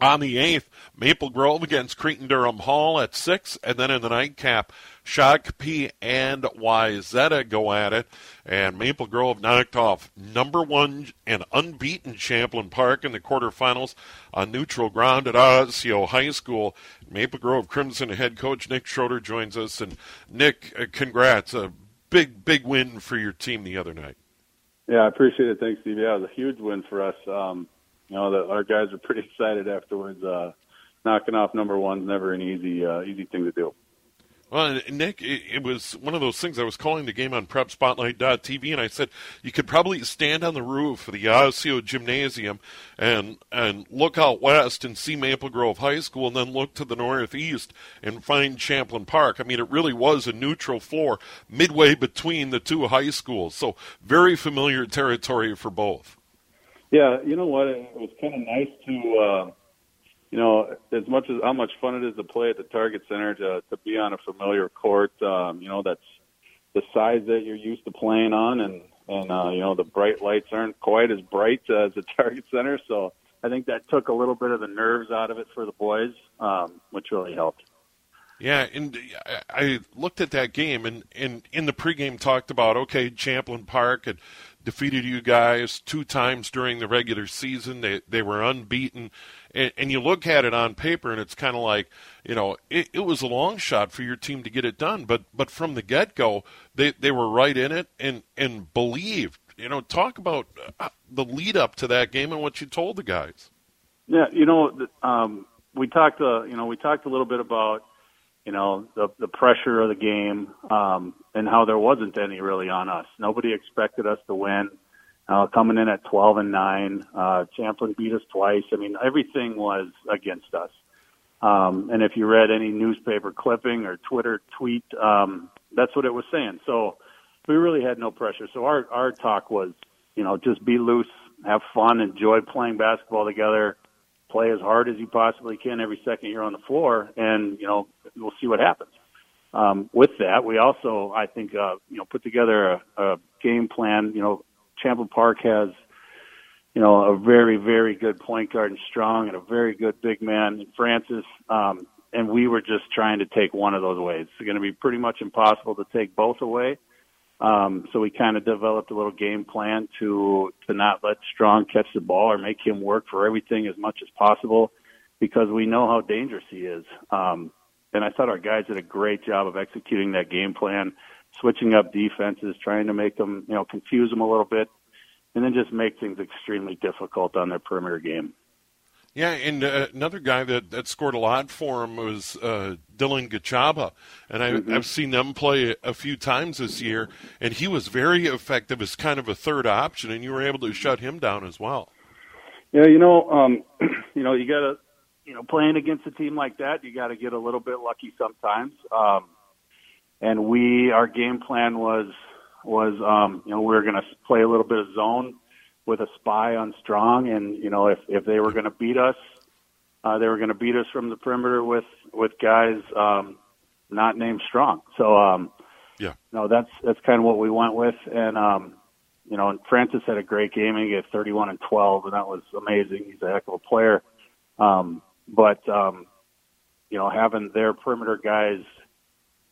On the 8th, Maple Grove against Cretin Derham Hall at 6, and then in the nightcap, Shakopee and Wayzata go at it, and Maple Grove knocked off number one and unbeaten Champlin Park in the quarterfinals on neutral ground at Osseo High School. Maple Grove Crimson head coach Nick Schroeder joins us, and Nick, uh, congrats, a big, big win for your team the other night. Yeah, I appreciate it. Thanks, Steve. Yeah, it was a huge win for us. Um, you know, the, our guys were pretty excited afterwards. Uh, knocking off number one's never an easy, uh, easy thing to do. Well, Nick, it, was one of those things. I was calling the game on PrepSpotlight.tv, and I said you could probably stand on the roof of the Osseo Gymnasium and and look out west and see Maple Grove High School, and then look to the northeast and find Champlin Park. I mean, it really was a neutral floor midway between the two high schools, so very familiar territory for both. Yeah, you know what? It was kind of nice to. Uh you know, as much as how much fun it is to play at the Target Center, to to be on a familiar court, um, you know, that's the size that you're used to playing on, and and uh, you know the bright lights aren't quite as bright as the Target Center, so I think that took a little bit of the nerves out of it for the boys, um, which really helped. Yeah, and I looked at that game, and, and in the pregame talked about okay, Champlin Park had defeated you guys two times during the regular season. They they were unbeaten and, and you look at it on paper, and it's kind of like, you know, it, it was a long shot for your team to get it done, but but from the get go, they they were right in it and and believed. You know, talk about uh, the lead up to that game and what you told the guys. Yeah, you know, um, we talked. Uh, you know, we talked a little bit about you know the the pressure of the game um, and how there wasn't any really on us. Nobody expected us to win uh, coming in at 12 and 9. Uh, Champlin beat us twice. I mean, everything was against us. Um, and if you read any newspaper clipping or Twitter tweet, um, that's what it was saying. So we really had no pressure. So our, our talk was, you know, just be loose, have fun, enjoy playing basketball together, play as hard as you possibly can every second you're on the floor, and, you know, we'll see what happens. Um, with that, we also, I think, uh, you know, put together a, a game plan, you know, Champlin Park has, you know, a very, very good point guard and strong and a very good big man in Francis. Um, and we were just trying to take one of those away. It's going to be pretty much impossible to take both away. Um, so we kind of developed a little game plan to to not let Strong catch the ball or make him work for everything as much as possible, because we know how dangerous he is. Um, and I thought our guys did a great job of executing that game plan switching up defenses, trying to make them, you know, confuse them a little bit, and then just make things extremely difficult on their perimeter game. Yeah, and uh, another guy that, that scored a lot for him was uh, Dylan Gachaba, and I, mm-hmm. I've seen them play a few times this year, and he was very effective as kind of a third option, and you were able to shut him down as well. Yeah, you know, um, you know, you got to, you know, playing against a team like that, you got to get a little bit lucky sometimes. Um, and we our game plan was was, um, you know, we were going to play a little bit of zone with a spy on Strong, and you know, if if they were going to beat us, uh, they were going to beat us from the perimeter with with guys um, not named Strong. So, um, yeah, no, that's that's kind of what we went with, and um, you know, and Francis had a great game. He got 31 and 12, and that was amazing. He's a heck of a player. Um, but um, you know, having their perimeter guys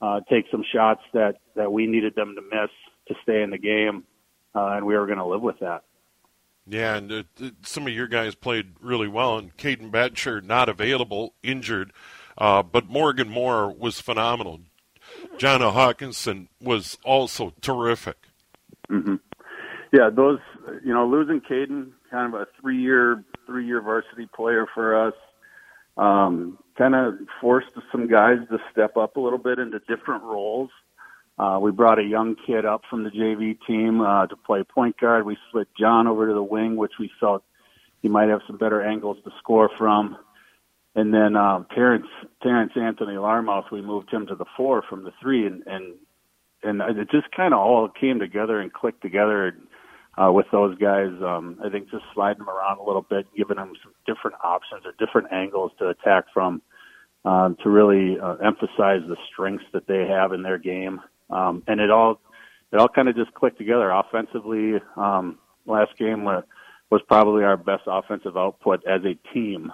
uh, take some shots that that we needed them to miss to stay in the game, uh, and we were going to live with that. Yeah, and uh, some of your guys played really well, and Caden Batcher not available, injured, uh, but Morgan Moore was phenomenal. John Hawkinson was also terrific. Mm-hmm. Yeah, those you know losing Caden, kind of a three year three year varsity player for us, um, kind of forced some guys to step up a little bit into different roles. Uh, we brought a young kid up from the JV team uh, to play point guard. We slid John over to the wing, which we felt he might have some better angles to score from. And then um, Terrence Terrence Anthony Larmouth, we moved him to the four from the three, and and and it just kind of all came together and clicked together uh, with those guys. Um, I think just sliding them around a little bit, giving them some different options or different angles to attack from, um, to really uh, emphasize the strengths that they have in their game. Um, and it all it all kind of just clicked together offensively. Um, last game was, was probably our best offensive output as a team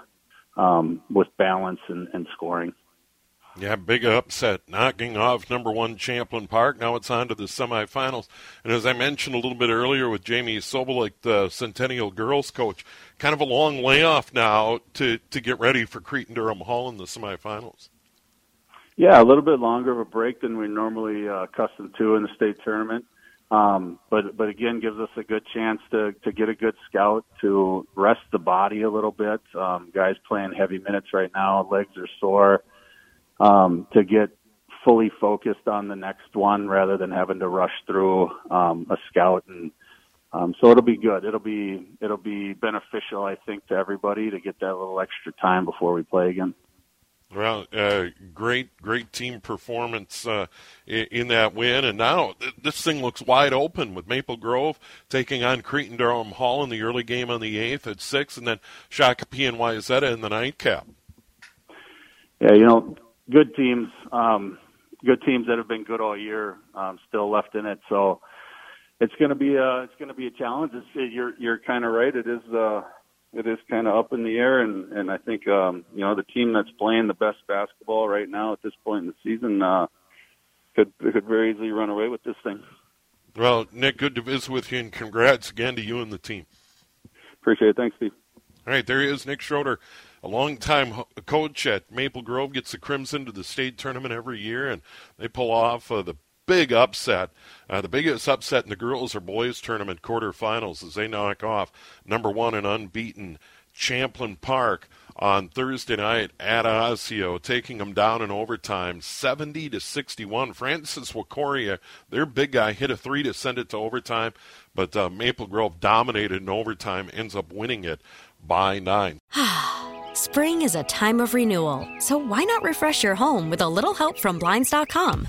um, with balance and, and scoring. Yeah, big upset, knocking off number one Champlin Park. Now it's on to the semifinals. And as I mentioned a little bit earlier with Jamie Sobolik, the Centennial girls coach, kind of a long layoff now to, to get ready for Cretin Derham Hall in the semifinals. Yeah, a little bit longer of a break than we're normally uh, accustomed to in the state tournament. Um, but but again, gives us a good chance to to get a good scout to rest the body a little bit. Um, guys playing heavy minutes right now, legs are sore um, to get fully focused on the next one rather than having to rush through um, a scout and um, so it'll be good. It'll be it'll be beneficial, I think, to everybody to get that little extra time before we play again. Well, uh, great, great team performance uh, in, in, that win, and now th- this thing looks wide open with Maple Grove taking on Cretin Derham Hall in the early game on the eighth at six, and then Shakopee and Wayzata in the ninth nightcap. Yeah, you know, good teams, um, good teams that have been good all year, um, still left in it. So it's going to be a it's going to be a challenge. It's, you're you're kind of right. It is uh, it is kind of up in the air, and and I think um, you know the team that's playing the best basketball right now at this point in the season uh, could could very easily run away with this thing. Well, Nick, good to visit with you, and congrats again to you and the team. Appreciate it. Thanks, Steve. All right, there he is, Nick Schroeder a long-time coach at Maple Grove, gets the Crimson to the state tournament every year, and they pull off uh, the big upset. Uh, the biggest upset in the girls or boys tournament quarterfinals as they knock off number one and unbeaten Champlin Park on Thursday night at Osseo, taking them down in overtime, 70 to 61. Francis Nwaokorie, their big guy, hit a three to send it to overtime, but uh, Maple Grove dominated in overtime, ends up winning it by nine. Spring is a time of renewal, so why not refresh your home with a little help from Blinds.com?